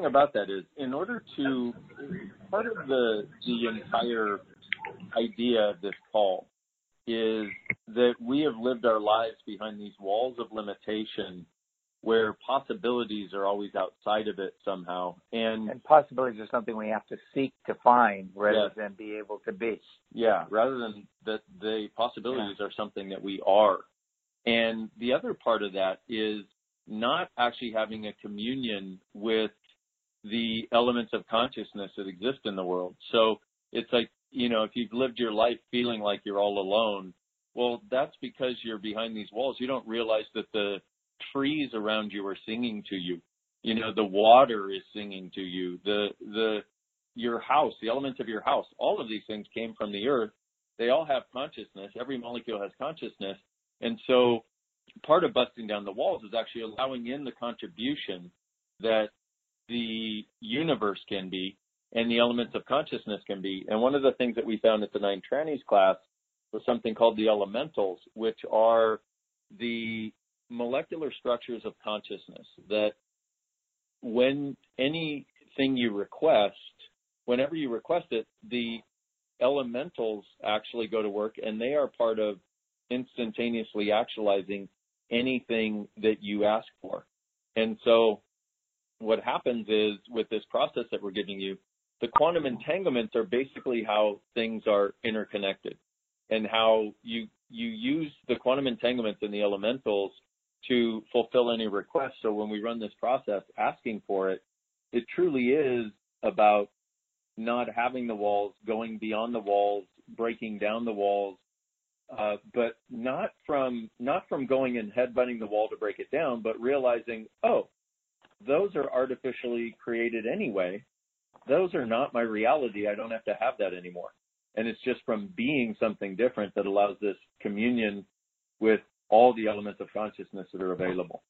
thing about that is, in order to part of the the entire idea of this call is that we have lived our lives behind these walls of limitation where possibilities are always outside of it somehow. And, and possibilities are something we have to seek to find rather than be able to be. Yeah, rather than that the possibilities yeah. are something that we are. And the other part of that is not actually having a communion with the elements of consciousness that exist in the world. So it's like, you know, if you've lived your life feeling like you're all alone, well, that's because you're behind these walls. You don't realize that the trees around you are singing to you. You know, the water is singing to you. The the your house, the elements of your house, all of these things came from the earth. They all have consciousness. Every molecule has consciousness. And so part of busting down the walls is actually allowing in the contribution that the universe can be and the elements of consciousness can be. And one of the things that we found at the Nine Trannies class was something called the elementals, which are the molecular structures of consciousness that when anything you request, whenever you request it, the elementals actually go to work and they are part of instantaneously actualizing anything that you ask for. And so what happens is with this process that we're giving you, the quantum entanglements are basically how things are interconnected and how you you use the quantum entanglements and the elementals to fulfill any request. So when we run this process asking for it, it truly is about not having the walls, going beyond the walls, breaking down the walls, uh, but not from not from going and headbutting the wall to break it down, but realizing, oh, those are artificially created anyway. Those are not my reality. I don't have to have that anymore. And it's just from being something different that allows this communion with all the elements of consciousness that are available.